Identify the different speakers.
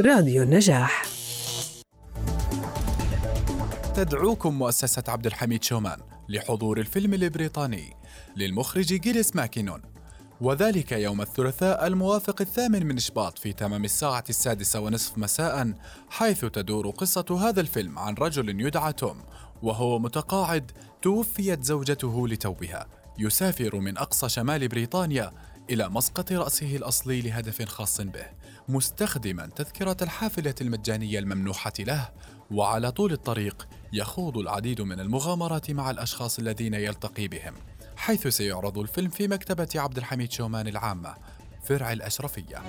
Speaker 1: راديو النجاح.
Speaker 2: تدعوكم مؤسسة عبد الحميد شومان لحضور الفيلم البريطاني للمخرج جيليس ماكينون. وذلك يوم الثلاثاء الموافق الثامن من شباط في تمام الساعة السادسة ونصف مساء حيث تدور قصة هذا الفيلم عن رجل يدعى توم وهو متقاعد توفيت زوجته لتوها يسافر من أقصى شمال بريطانيا إلى مسقط رأسه الأصلي لهدف خاص به مستخدما تذكرة الحافلة المجانية الممنوحة له وعلى طول الطريق يخوض العديد من المغامرات مع الأشخاص الذين يلتقي بهم حيث سيعرض الفيلم في مكتبة عبد الحميد شومان العامة فرع الأشرفية.